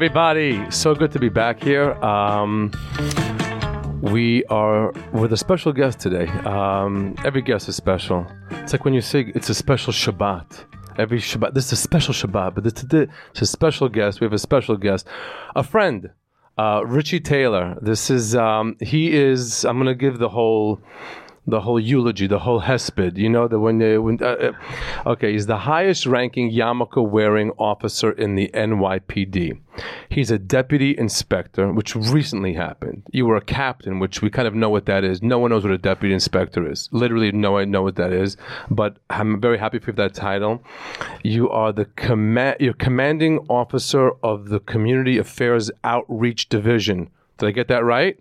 everybody. So good to be back here. Um, we are with a special guest today. Um, every guest is special. It's like when you say it's a special Shabbat. Every Shabbat, this is a special Shabbat, but today it's a special guest. We have a special guest, a friend, uh, Richie Taylor. This is um, he is. I'm gonna give the whole the whole eulogy, the whole hesped. You know that when they when uh, uh, okay, he's the highest ranking yarmulke wearing officer in the NYPD. He's a deputy inspector, which recently happened. You were a captain, which we kind of know what that is. No one knows what a deputy inspector is. Literally, no one know what that is. But I'm very happy for that title. You are the command, you're commanding officer of the Community Affairs Outreach Division. Did I get that right?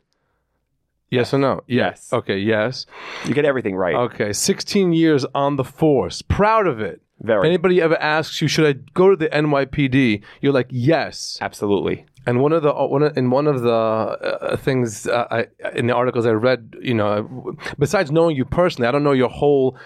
Yes or no? Yes. Okay, yes. You get everything right. Okay, 16 years on the force. Proud of it. Very. If anybody ever asks you, should I go to the NYPD? You're like, yes. Absolutely. And one of the uh, one of, in one of the uh, things uh, I, in the articles I read, you know, besides knowing you personally, I don't know your whole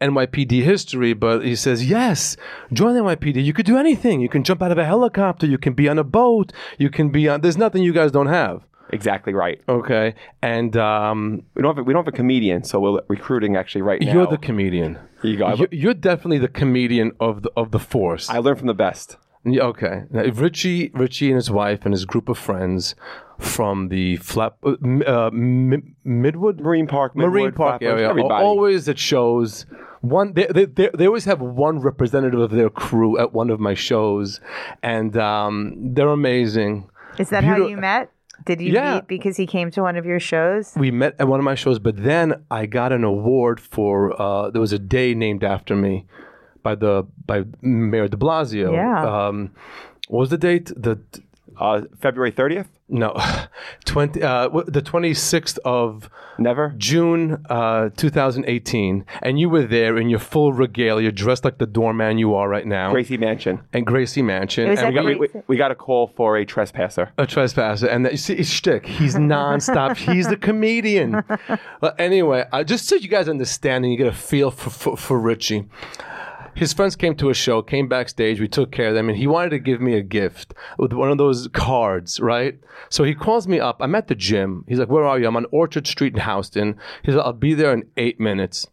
NYPD history, but he says, yes, join the NYPD. You could do anything. You can jump out of a helicopter. You can be on a boat. You can be on. There's nothing you guys don't have. Exactly right. Okay, and um, We don't have a, we don't have a comedian, so we're recruiting actually right now. you're the comedian. Here you go. You're, you're definitely the comedian of the of the force. I learned from the best. Yeah, okay. Now, if Richie, Richie and his wife and his group of friends from the flap, uh, m- uh, M- Midwood Marine Park, Marine Park area, are everybody. always at shows. One, they, they, they, they always have one representative of their crew at one of my shows, and um, they're amazing. Is that how you met? Did you Yeah. meet because he came to one of your shows? We met at one of my shows, but then I got an award for. Uh, there was a day named after me by the by Mayor De Blasio. Yeah. Um, what was the date? The Uh, February 30th? No, twenty. Uh, the twenty sixth of Never. June, uh, two thousand eighteen, and you were there in your full regalia, dressed like the doorman you are right now, Gracie Mansion. and Gracie Mansion, It was and we got We, we, we got a call for a trespasser. a trespasser, and that, you see, his shtick. He's nonstop. He's the comedian. Well, anyway, uh, just so you guys understand and you get a feel for, for, for Richie. His friends came to a show, came backstage. We took care of them, and he wanted to give me a gift with one of those cards, right? So he calls me up. I'm at the gym. He's like, "Where are you?" I'm on Orchard Street in Houston. He's like, "I'll be there in eight minutes."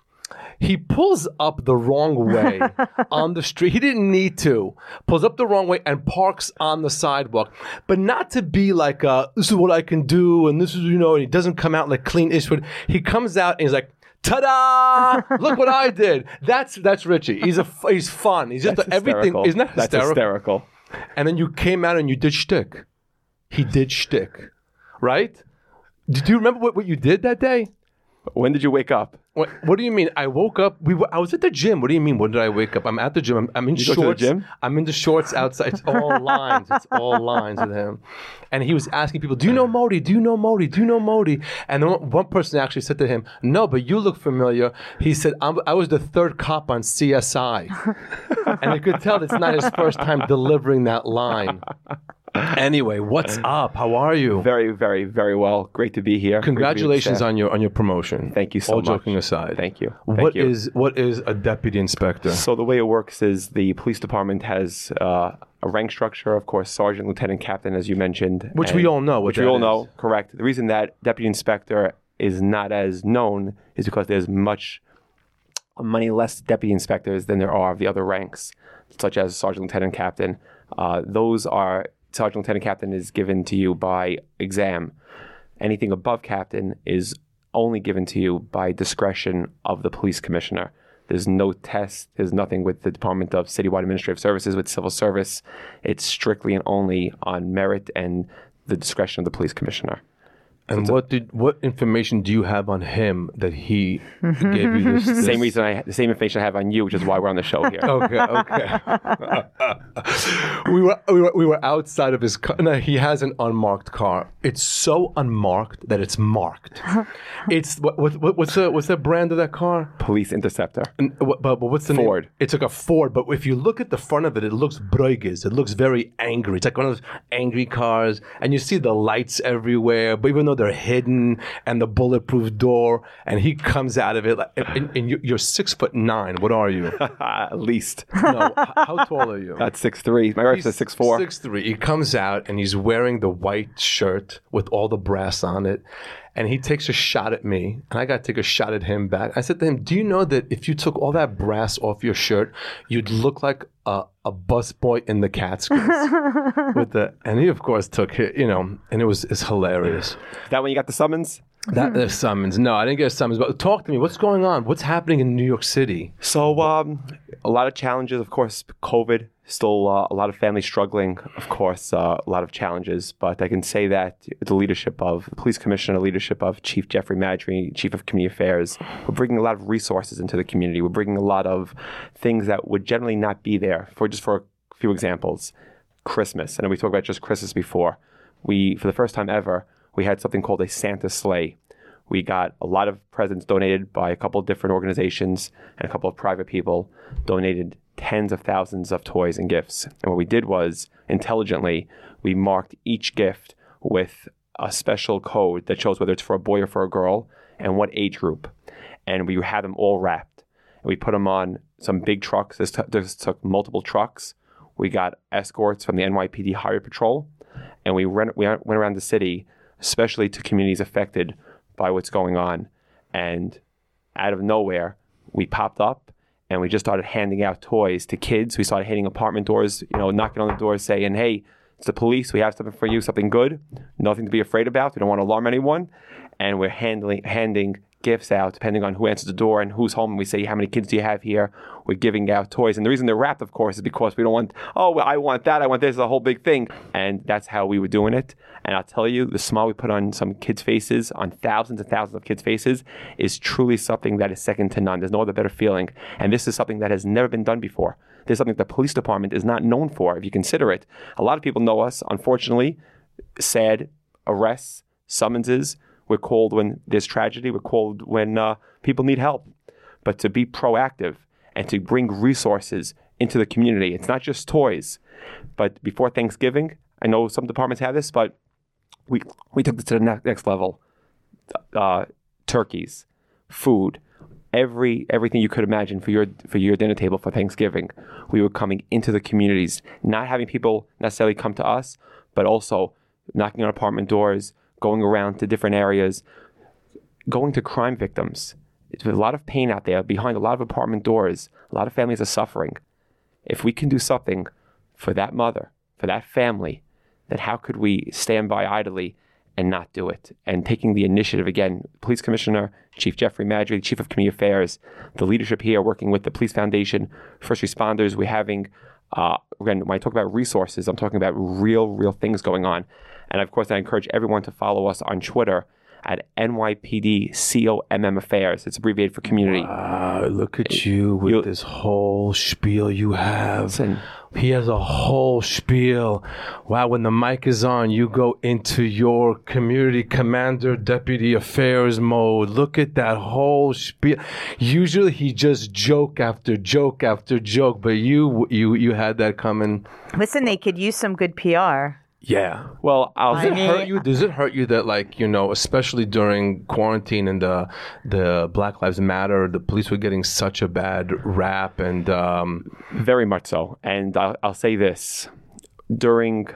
He pulls up the wrong way on the street. He didn't need to. Pulls up the wrong way and parks on the sidewalk. But not to be like, uh, this is what I can do, and this is, you know, and he doesn't come out like Clint Eastwood. He comes out and he's like, Ta-da! Look what I did. That's that's Richie. He's a he's fun. He's just That's everything. Isn't that That's hysterical? hysterical. And then you came out and you did shtick. He did shtick, right? Do you remember what, what you did that day? When did you wake up? What, what do you mean? I woke up. We were, I was at the gym. What do you mean? When did I wake up? I'm at the gym. I'm, I'm in go to the shorts. gym? I'm in the shorts outside. It's all lines. It's all lines with him. And he was asking people, "Do you know Modi? Do you know Modi? Do you know Modi?" And then one one person actually said to him, "No, but you look familiar." He said, I'm, "I was the third cop on CSI," and you could tell it's not his first time delivering that line. Anyway, what's up? How are you? Very, very, very well. Great to be here. To be Congratulations on your on your promotion. Thank you so much. All joking aside. Thank you. Thank What you. is what is a deputy inspector? So the way it works is the police department has uh, a rank structure, of course, sergeant, lieutenant, captain, as you mentioned, Which we all know Which we all is. know, correct. The reason that deputy inspector is not as known is because there's much many less deputy inspectors than there are of the other ranks, such as sergeant, lieutenant, captain. Uh, those are sergeant, lieutenant, captain is given to you by exam. Anything above captain is only given to you by discretion of the police commissioner. There's no test. There's nothing with the Department of Citywide Administrative Services with civil service. It's strictly and only on merit and the discretion of the police commissioner. And what did what information do you have on him that he gave you this? this- Same reason I the same information I have on you, which is why we're on the show here. Okay, okay. we were we were we were outside of his car. No, he has an unmarked car. It's so unmarked that it's marked. it's what, what, what what's the what's the brand of that car? Police interceptor. N- What, but, but what's the Ford. Name? It's like a Ford, but if you look at the front of it, it looks bruiges. It looks very angry. It's like one of those angry cars, and you see the lights everywhere. But even though they're hidden and the bulletproof door, and he comes out of it. Like, and, and you- you're six foot nine. What are you? At least. no, how tall are you? That's six three. My wife says six four. Six three. He comes out and he's wearing the white shirt with all the brass on it, and he takes a shot at me, and I got to take a shot at him back. I said to him, "Do you know that if you took all that brass off your shirt, you'd look like a, a busboy in the Catskills?" with the and he of course took it, you know, and it was it's hilarious. that when you got the summons? That the summons. No, I didn't get a summons. But talk to me. What's going on? What's happening in New York City? So um, a lot of challenges, of course. COVID still uh, a lot of families struggling, of course. Uh, a lot of challenges, but I can say that the leadership of the police commissioner, the leadership of Chief Jeffrey Maddrey, Chief of Community Affairs, we're bringing a lot of resources into the community. We're bringing a lot of things that would generally not be there. For just for a few examples, Christmas. Know we talked about just Christmas before. We, for the first time ever, we had something called a Santa sleigh. We got a lot of presents donated by a couple of different organizations and a couple of private people, donated tens of thousands of toys and gifts. And what we did was, intelligently, we marked each gift with a special code that shows whether it's for a boy or for a girl and what age group. And we had them all wrapped. And we put them on some big trucks. This, t- this took multiple trucks. We got escorts from the NYPD Highway Patrol, and we went, we went around the city, especially to communities affected by what's going on. And out of nowhere, we popped up and we just started handing out toys to kids. We started hitting apartment doors, you know, knocking on the doors saying, hey, it's the police. We have something for you, something good, nothing to be afraid about. We don't want to alarm anyone. And we're handling, handing gifts out depending on who answers the door and who's home. And we say, how many kids do you have here? We're giving out toys. And the reason they're wrapped, of course, is because we don't want, oh, well, I want that. I want this, A whole big thing. And that's how we were doing it. And I'll tell you, the smile we put on some kids' faces, on thousands and thousands of kids' faces, is truly something that is second to none. There's no other better feeling. And this is something that has never been done before. This is something the police department is not known for, if you consider it. A lot of people know us, unfortunately, sad arrests, summonses. We're called when there's tragedy. We're called when uh, people need help. But to be proactive and to bring resources into the community, it's not just toys. But before Thanksgiving, I know some departments have this, but we we took this to the ne- next level. Uh, turkeys, food, every everything you could imagine for your for your dinner table for Thanksgiving. We were coming into the communities, not having people necessarily come to us, but also knocking on apartment doors, going around to different areas, going to crime victims. There's a lot of pain out there behind a lot of apartment doors. A lot of families are suffering. If we can do something for that mother, for that family, then how could we stand by idly and not do it? And taking the initiative again, Police Commissioner, Chief Jeffrey Maddrey, Chief of Community Affairs, the leadership here working with the Police Foundation, first responders, we're having, uh, again, when I talk about resources, I'm talking about real, real things going on. And of course, I encourage everyone to follow us on Twitter at NYPD COMM Affairs. It's abbreviated for community. Wow, look at you with You- this whole spiel you have. Listen. He has a whole spiel. Wow, when the mic is on, you go into your community commander deputy affairs mode. Look at that whole spiel. Usually he just joke after joke after joke, but you you you had that coming. Listen, they could use some good PR. Yeah. Well, I'll Does it hurt you? Does it hurt you that, like, you know, especially during quarantine and the the Black Lives Matter, the police were getting such a bad rap, and um, Very much so. And I'll, I'll say this during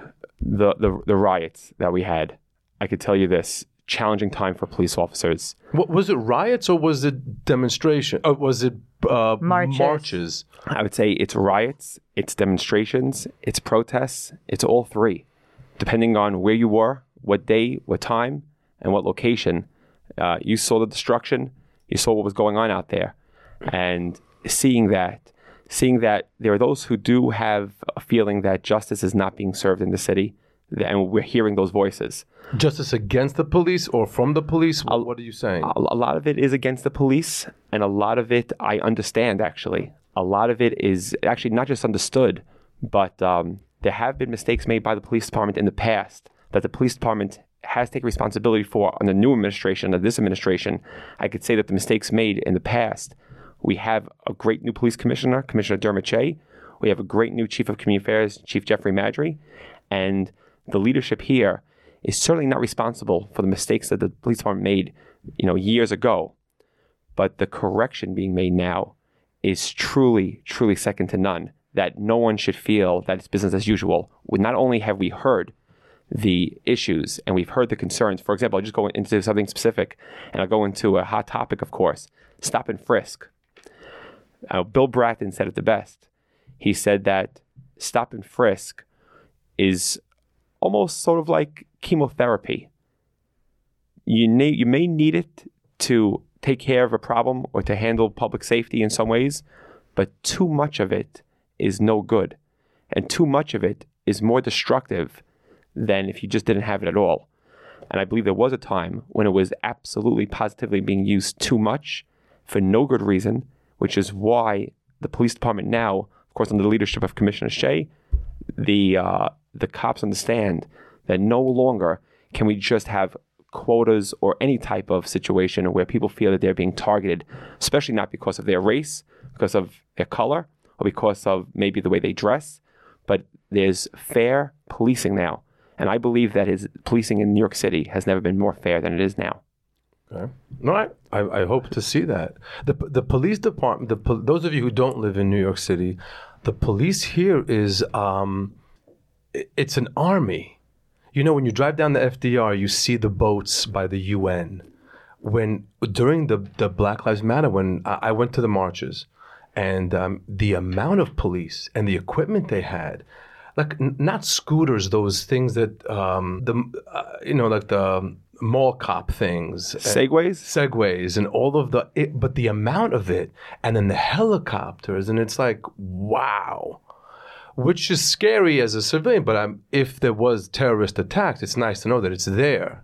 the, the, the riots that we had, I could tell you this challenging time for police officers. what was it? Riots or was it demonstration? Or was it uh, Marches. marches? I would say it's riots, it's demonstrations, it's protests, it's all three. Depending on where you were, what day, what time, and what location, uh, you saw the destruction, you saw what was going on out there. And seeing that, seeing that there are those who do have a feeling that justice is not being served in the city, and we're hearing those voices. Justice against the police or from the police? What, what are you saying? a a lot of it is against the police, and a lot of it I understand actually. A lot of it is actually not just understood, but um, there have been mistakes made by the police department in the past that the police department has taken responsibility for the new administration, of this administration. I could say that the mistakes made in the past. We have a great new police commissioner, Commissioner Dermot Shea. We have a great new chief of community affairs, Chief Jeffrey Maddrey, and the leadership here is certainly not responsible for the mistakes that the police department made, you know, years ago. But the correction being made now is truly, truly second to none. That no one should feel that it's business as usual. Not only have we heard the issues and we've heard the concerns. For example, I'll just go into something specific and I'll go into a hot topic, of course stop and frisk. Uh, Bill Bratton said it the best. He said that stop and frisk is almost sort of like chemotherapy. You, ne- you may need it to take care of a problem or to handle public safety in some ways, but too much of it is no good. And too much of it is more destructive than if you just didn't have it at all. And I believe there was a time when it was absolutely positively being used too much for no good reason, which is why the police department now, of course, under the leadership of Commissioner Shea, the uh, the cops understand that no longer can we just have quotas or any type of situation where people feel that they're being targeted, especially not because of their race, because of their color, or because of maybe the way they dress, but there's fair policing now. And I believe that his policing in New York City has never been more fair than it is now. Okay. No, I, I, I hope to see that. The, the police department, the, those of you who don't live in New York City, the police here is, um, it's an army. You know, when you drive down the FDR, you see the boats by the UN. When during the, the Black Lives Matter, when I, I went to the marches, and um, the amount of police and the equipment they had, like n- not scooters, those things that um, the uh, you know like the mall cop things, Segways? segways and all of the it, but the amount of it and then the helicopters and it's like wow. Which is scary as a civilian but I'm, if there was terrorist attacks it's nice to know that it's there.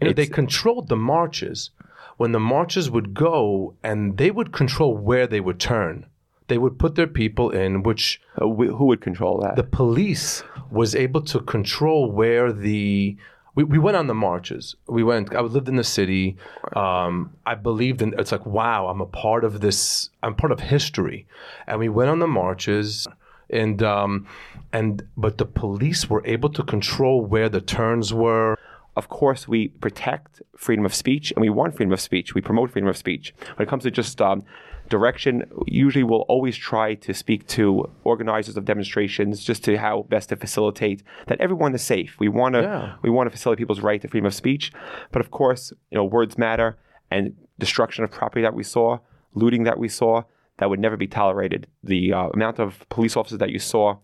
You know, they controlled the marches when the marches would go and they would control where they would turn. They would put their people in which Uh, wh- who would control that? the police was able to control where the we, we went on the marches. We went i lived in the city. Um, i believed in it's like wow i'm a part of this i'm part of history. And we went on the marches and um, and but the police were able to control where the turns were of course, we protect freedom of speech and we want freedom of speech. We promote freedom of speech. When it comes to just um, direction, usually we'll always try to speak to organizers of demonstrations just to how best to facilitate that everyone is safe. We want to Yeah. we want to facilitate people's right to freedom of speech, but of course, you know, words matter and destruction of property that we saw, looting that we saw, that would never be tolerated. The uh, amount of police officers that you saw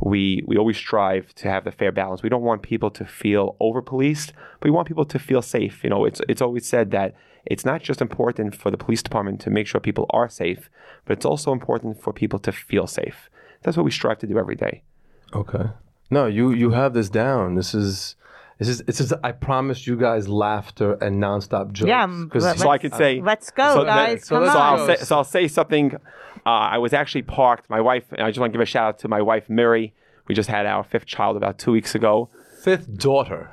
we we always strive to have the fair balance. We don't want people to feel over policed, but we want people to feel safe. You know, it's it's always said that it's not just important for the police department to make sure people are safe, but it's also important for people to feel safe. That's what we strive to do every day. okay no you you have this down this is this is this is i promised you guys laughter and nonstop jokes Yeah, um, 'cause- let- So I could say, Let's go, so guys. so Come let's So on. I'll say, so I'll say something. Uh, I was actually parked. My wife, and I just want to give a shout out to my wife, Mary. We just had our fifth child about two weeks ago. fifth daughter.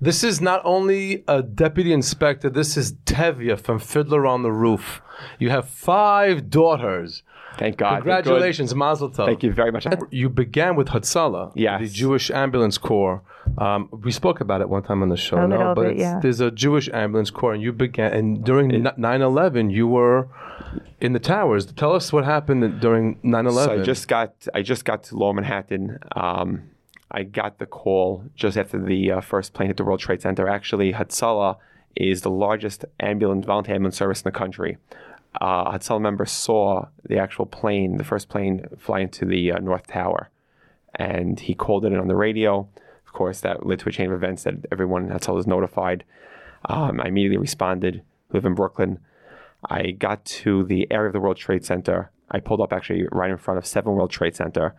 This is not only a deputy inspector, this is Tevye from Fiddler on the Roof. You have five daughters. Thank God. Congratulations, Mazel Tov. Thank you very much. You began with Hatzalah, Yes. the Jewish Ambulance Corps. Um, we spoke about it one time on the show, A no? little But bit, yeah. there's a Jewish Ambulance Corps, and you began, and during 9 11, you were in the towers. Tell us what happened during 9 So 11. I just got I just got to Lower Manhattan. Um, I got the call just after the uh, first plane hit the World Trade Center. Actually, Hatzalah is the largest ambulance volunteer ambulance service in the country. Uh, Hatzalah members saw the actual plane, the first plane, fly into the uh, North Tower, and he called it in on the radio. Course, that led to a chain of events that everyone in Hatzalah was notified. Um, I immediately responded. Live in Brooklyn. I got to the area of the World Trade Center. I pulled up actually right in front of Seven World Trade Center,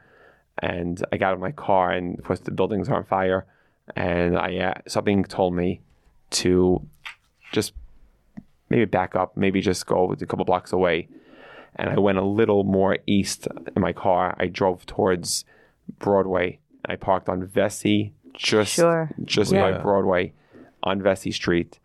and I got out of my car, and of course the buildings are on fire. And I uh, something told me to just maybe back up, maybe just go a couple blocks away. And I went a little more east in my car. I drove towards Broadway. I parked on Vesey, just Sure. just Yeah. by Broadway, on Vesey Street.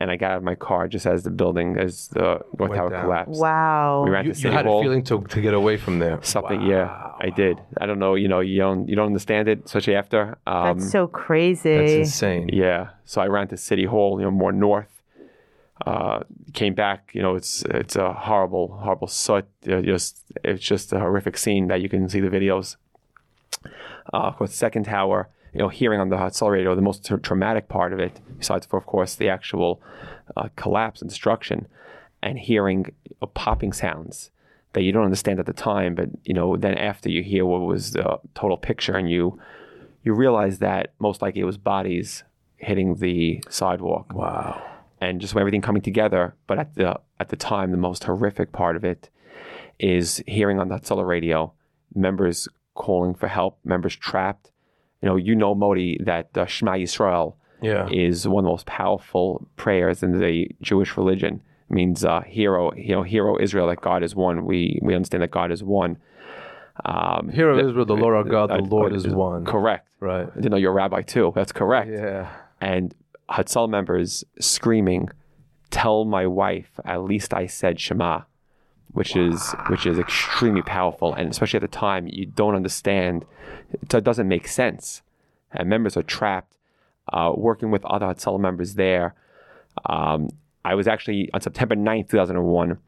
And I got out of my car just as the building, as the North Went Tower down. collapsed. Wow. We ran you, to you had Hall. a feeling to, to get away from there. Something, Wow. yeah. I did. I don't know. You know, you don't you don't understand it, especially after. Um, That's so crazy. That's insane. yeah. So I ran to City Hall, you know, more north. Uh, came back. You know, it's it's a horrible, horrible soot. You Just it's just a horrific scene that you can see the videos. Uh, of course, second tower. You know, hearing on the radio, the most tra- traumatic part of it, besides for of course the actual uh, collapse and destruction, and hearing uh, popping sounds that you don't understand at the time, but you know, then after you hear what was the total picture, and you you realize that most likely it was bodies hitting the sidewalk Wow. and just everything coming together. But at the at the time, the most horrific part of it is hearing on that solar radio members calling for help, members trapped. You know, you know, Modi, that uh, Shema Yisrael Yeah. is one of the most powerful prayers in the Jewish religion. It means uh, hero, you know, hero Israel, that God is one. We we understand that God is one. Um, Hear of Israel, the Lord our God, the uh, Lord uh, is one. Correct. Right. I didn't know you're a rabbi too. That's correct Yeah. and Hatzal members screaming, "Tell my wife at least I said Shema," which is which is extremely powerful, and especially at the time you don't understand, so it doesn't make sense, and members are trapped. Uh, working with other Hatzal members there, um, I was actually on September 9th, 2001.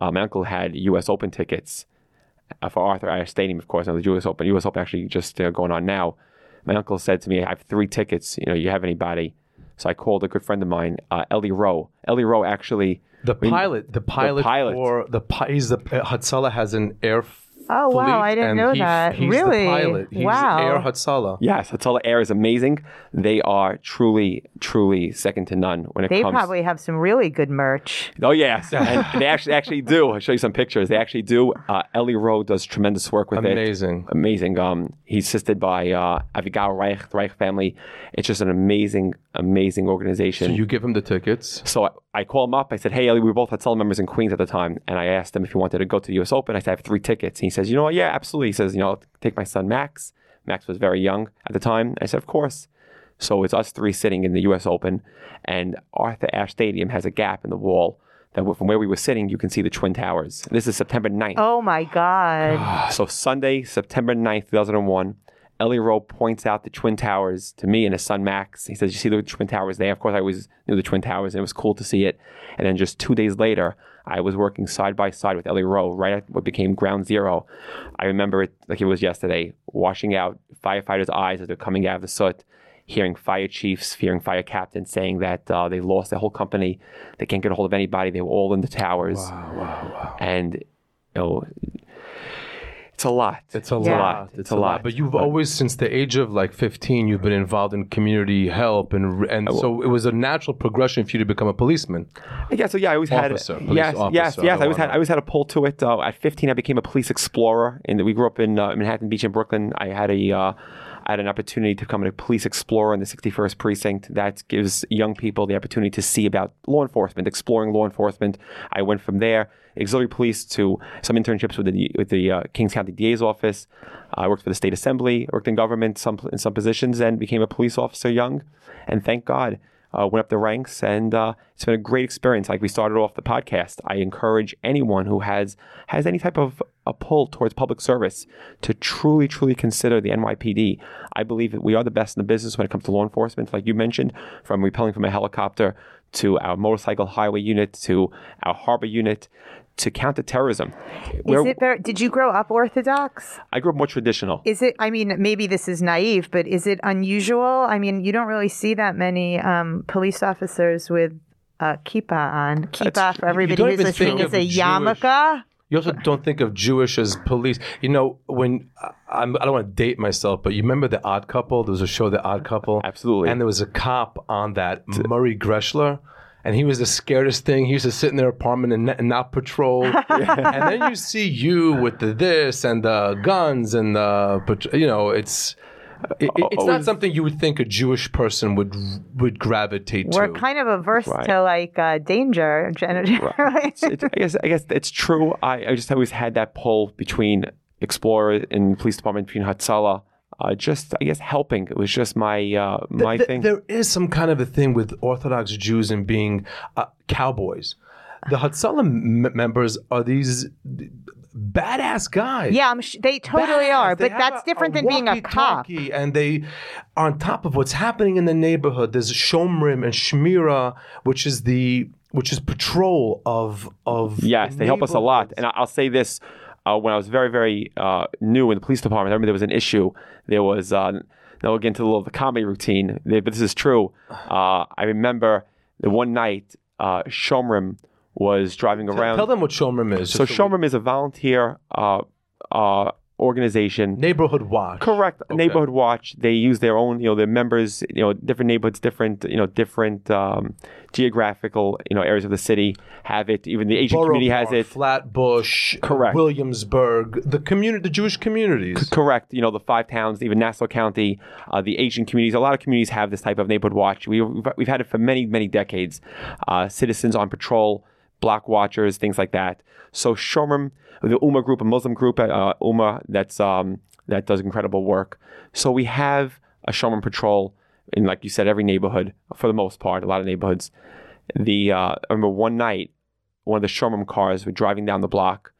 Uh, my uncle had U.S. Open tickets uh, for Arthur Ashe Stadium, of course, and the U.S. Open. U.S. Open actually just uh, going on now. My uncle said to me, "I have three tickets. You know, you have anybody?" So I called a good friend of mine, uh, Ellie Rowe. Ellie Rowe actually. The pilot, the pilot, pilot. for the he's the uh, Hatzalah has an air. Oh, wow, I didn't know he- that. He's Really? the pilot. He's Wow. Air Hatzalah. Yes, Hatzalah Air is amazing. They are truly, truly second to none when it They comes. probably have some really good merch. Oh yes, and they actually actually do. I'll show you some pictures. They actually do. Uh, Ellie Rowe does tremendous work with it. Amazing. amazing. Um, he's assisted by uh, Avigal Reich, the Reich family. It's just an amazing, amazing organization. So you give him the tickets. So I, call him up. I said, "Hey, Ellie, we were both had Hatzalah members in Queens at the time, and I asked him if he wanted to go to the U.S. Open. I said, I have three tickets. And he says, "You know what? Yeah, absolutely." He says, "You know, I'll take my son Max. Max was very young at the time." I said, "Of course." So it's us three sitting in the U.S. Open, and Arthur Ashe Stadium has a gap in the wall that from where we were sitting, you can see the Twin Towers. This is September 9th. Oh my God. So Sunday, September 9th, 2001, Ellie Rowe points out the Twin Towers to me and his son Max. He says, you see the Twin Towers there? Of course, I always knew the Twin Towers and it was cool to see it. And then just two days later, I was working side by side with Ellie Rowe right at what became Ground Zero. I remember it like it was yesterday, washing out firefighters' eyes as they're coming out of the soot, hearing fire chiefs, hearing fire captains saying that uh, they lost their whole company. They can't get a hold of anybody. They were all in the towers. Wow, wow, wow. And, you know, it's a lot. It's a Yeah. lot. It's a lot. But you've always, since the age of like 15, you've been involved in community help, and and so it was a natural progression for you to become a policeman. Yeah, so yeah, I always Officer, had police yes, yes, officer, yes. I I always had I always had a pull to it. Uh, at 15, I became a police explorer, and we grew up in uh, Manhattan Beach in Brooklyn. I had a uh, I had an opportunity to become a police explorer in the 61st precinct. That gives young people the opportunity to see about law enforcement, exploring law enforcement. I went from there, auxiliary police, to some internships with the with the uh, Kings County DA's office. I worked for the state assembly, worked in government some in some positions, and became a police officer young. And thank God, uh, went up the ranks, and uh, it's been a great experience. Like we started off the podcast, I encourage anyone who has has any type of a pull towards public service to truly, truly consider the NYPD. I believe that we are the best in the business when it comes to law enforcement, like you mentioned, from repelling from a helicopter to our motorcycle highway unit to our harbor unit to counterterrorism. Is We're- it very, did you grow up Orthodox? I grew up more traditional. Is it, I mean, maybe this is naive, but is it unusual? I mean, you don't really see that many um, police officers with uh, kippah on. Kippah, for everybody don't who's even listening, is a a Jewish- yarmulke. You also don't think of Jewish as police. You know, when I'm, I don't want to date myself, but you remember the Odd Couple? There was a show, The Odd Couple. Absolutely. And there was a cop on that, Murray Greshler. And he was the scaredest thing. He used to sit in their apartment and, and not patrol. and then you see you with the this and the guns and the, pat- you know, it's it, it- it's not something you would think a Jewish person would would gravitate towards We're to. kind of averse Right. to like uh, danger. Generally. It's- it- I guess I guess it's true. I, I just always had that pull between Explorer and police department between Hatzalah. Uh, just I guess helping. It was just my uh, my Th- thing. There is some kind of a thing with Orthodox Jews and being uh, cowboys. The Hatzalah m- members are these. badass guys. Yeah, I'm sh- they totally Badass. are, They but have that's a- different than being a cop. And they on top of what's happening in the neighborhood. There's Shomrim and Shmira, which is the which is patrol of of Yes, they help us a lot. And I'll say this: uh, when I was very, very uh, new in the police department, I remember there was an issue. There was. Uh, now we'll get into a little of the comedy routine, but this is true. Uh, I remember the one night uh, Shomrim was driving around. Tell them what Shomrim is. so Shomrim is a volunteer uh, uh, organization. neighborhood watch. Correct. Okay. Neighborhood Watch. They use their own, you know, their members, you know, different neighborhoods, different, you know, different um, geographical, you know, areas of the city have it. Even the Asian Borough community has Park, it. Flatbush, Correct. Williamsburg, the community, the Jewish communities. Correct. You know, the five towns, even Nassau County, uh, the Asian communities, a lot of communities have this type of neighborhood watch. We, we've, we've had it for many, many decades. Uh, citizens on patrol, block watchers, things like that. So Shomrim, the Ummah group, a Muslim group uh, Ummah that's, um, that does incredible work. So we have a Shomrim patrol in, like you said, every neighborhood for the most part, a lot of neighborhoods. The uh, I remember one night, one of the Shomrim cars were driving down the block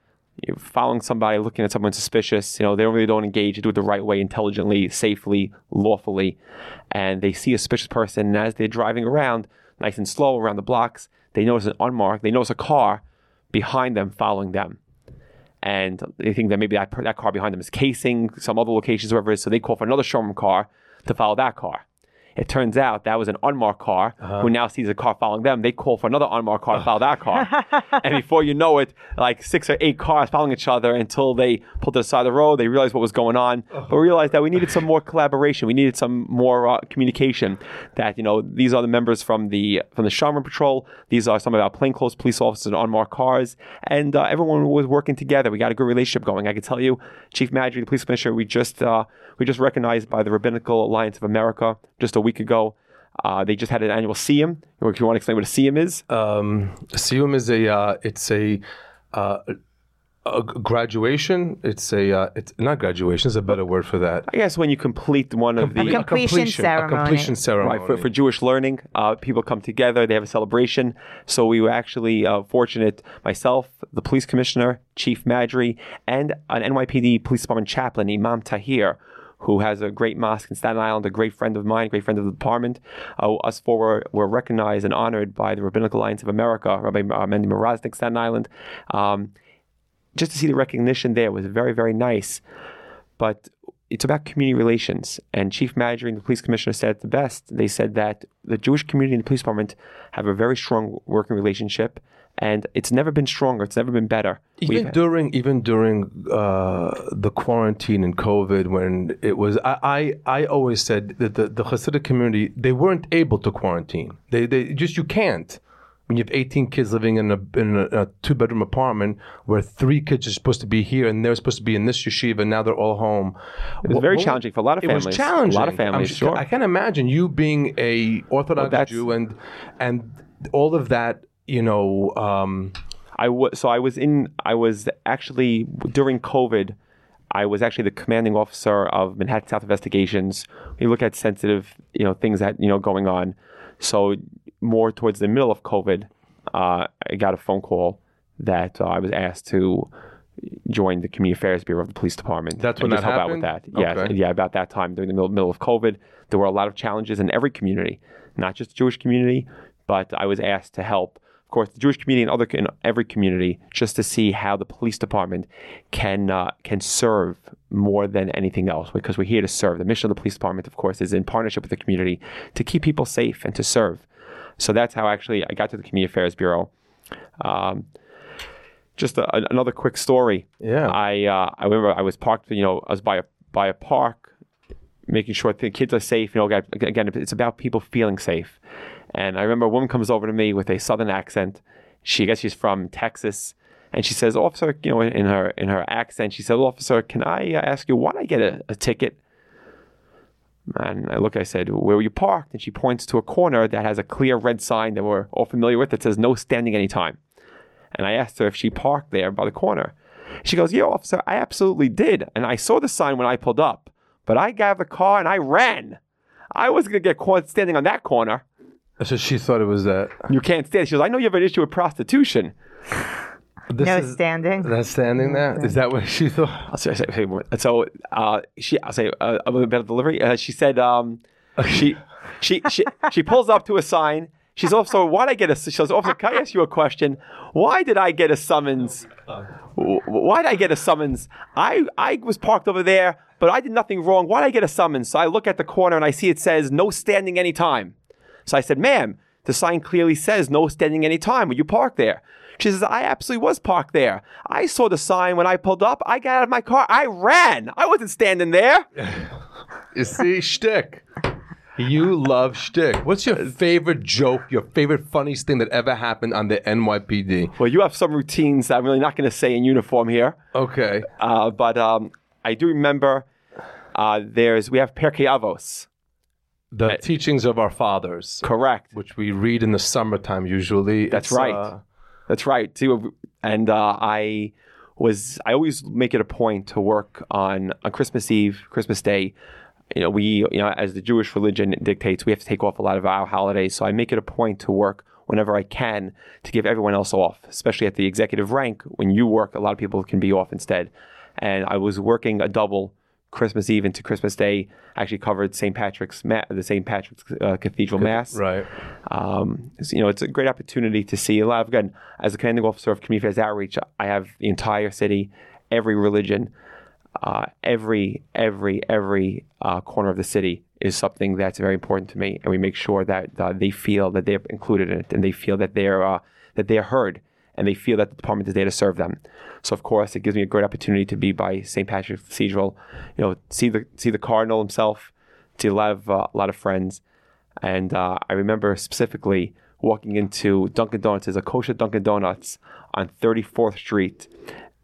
you're following somebody, looking at someone suspicious, you know, they don't really don't engage, they do it the right way, intelligently, safely, lawfully, and they see a suspicious person, and as they're driving around, nice and slow around the blocks, they notice an unmarked, they notice a car behind them following them. And they think that maybe that, that car behind them is casing some other locations, wherever it is, so they call for another Shomrim car to follow that car. It turns out that was an unmarked car who now sees a car following them. They call for another unmarked car to follow that car. and before you know it, like six or eight cars following each other until they pulled to the side of the road. They realized what was going on, but realized that we needed some more collaboration. We needed some more uh, communication. That you know, these are the members from the from the Shomrim Patrol. These are some of our plainclothes police officers in unmarked cars, and uh, everyone was working together. We got a good relationship going. I can tell you, Chief Maddrey, the police commissioner, we just uh, we just recognized by the Rabbinical Alliance of America just a week ago. Uh, they just had an annual Siyum. If you want to explain what a Siyum is, Um, Siyum is a uh, it's a uh, a graduation. It's a uh, it's not graduation. Is a better word for that. I guess when you complete one of the completion a ceremony. completion ceremony. Right, for, for Jewish learning, uh, people come together, they have a celebration. So we were actually uh, fortunate, myself, the police commissioner, Chief Maddrey, and an NYPD Police Department chaplain, Imam Tahir, who has a great mosque in Staten Island, a great friend of mine, great friend of the department. Uh, us four were, were recognized and honored by the Rabbinical Alliance of America, Rabbi uh, Mendy Mirocznik, Staten Island. Um, just to see the recognition there was very, very nice. But it's about community relations. And Chief Manager and the police commissioner said it the best. They said that the Jewish community and the police department have a very strong working relationship, and it's never been stronger. It's never been better. Even during even during uh, the quarantine and COVID, when it was, I, I I always said that the the Hasidic community they weren't able to quarantine. They they just you can't. When you have 18 kids living in a in a, a two bedroom apartment where three kids are supposed to be here and they're supposed to be in this yeshiva, and now they're all home. It was very challenging for a lot of It families. was challenging. A lot of families, I'm- sure. I can't imagine you being a Orthodox that's- Jew and and all of that. You know, um, I was so I was in I was actually during COVID. I was actually the commanding officer of Manhattan South Investigations. We look at sensitive, you know, things that you know going on. So more towards the middle of COVID, uh, I got a phone call that uh, I was asked to join the Community Affairs Bureau of the Police Department. That's when that help out with that. happened? Yes, Okay. yeah, about that time during the middle, middle of COVID, there were a lot of challenges in every community, not just the Jewish community, but I was asked to help course, the Jewish community and other in every community, just to see how the police department can uh, can serve more than anything else. Because we're here to serve. The mission of the police department, of course, is in partnership with the community to keep people safe and to serve. So that's how actually I got to the Community Affairs Bureau. Um, just a, another quick story. Yeah. I uh, I remember I was parked. You know, I was by a by a park, making sure the kids are safe. You know, again, it's about people feeling safe. And I remember a woman comes over to me with a southern accent. She I guess she's from Texas, and she says, "Officer," you know, in, her in her accent, she said, "Officer, can I uh, ask you why I get a, a ticket?" And I look, I said, "Where were you parked?" And she points to a corner that has a clear red sign that we're all familiar with that says "No standing anytime." And I asked her if she parked there by the corner. She goes, "Yeah, officer, I absolutely did, and I saw the sign when I pulled up, but I got the car and I ran. I was gonna get caught standing on that corner." So she thought it was that. You can't stand. She goes, I know you have an issue with prostitution. This no is standing. that's standing there. Is that what she thought? I'll say, say, say more. So uh, she, I'll say uh, about the delivery. Uh, she said um, she, she, she, she pulls up to a sign. She's also, why did I get a? She says, officer, can I ask you a question? Why did I get a summons? Why did I get a summons? I, I was parked over there, but I did nothing wrong. Why did I get a summons? So I look at the corner and I see it says no standing anytime. So I said, ma'am, the sign clearly says no standing anytime when you park there. She says, I absolutely was parked there. I saw the sign when I pulled up. I got out of my car. I ran. I wasn't standing there. You see, shtick. You love shtick. What's your favorite joke? Your favorite funniest thing that ever happened on the NYPD? Well, you have some routines that I'm really not going to say in uniform here. Okay. Uh, but um, I do remember uh, there's, we have Pirkei The teachings of our fathers, Correct. which we read in the summertime usually. That's It's, right. uh, That's right. too. And uh, I was I always make it a point to work on on Christmas Eve, Christmas Day. You know, we you know as the Jewish religion dictates, we have to take off a lot of our holidays. So I make it a point to work whenever I can to give everyone else off, especially at the executive rank. When you work, a lot of people can be off instead. And I was working a double Christmas Eve into Christmas Day. Actually covered St. Patrick's Ma- the St. Patrick's uh, Cathedral Mass right. um, so, you know, it's a great opportunity to see a lot of, again, as a commanding officer of Community Affairs Outreach, I have the entire city, every religion, uh, every, every, every uh, corner of the city is something that's very important to me. And we make sure that uh, they feel that they're included in it and they feel that they're, uh, that they're heard and they feel that the department is there to serve them. So of course, it gives me a great opportunity to be by St. Patrick's Cathedral, you know, see the see the cardinal himself, see a lot of uh, a lot of friends, and uh, I remember specifically walking into Dunkin' Donuts, a kosher Dunkin' Donuts on 34th Street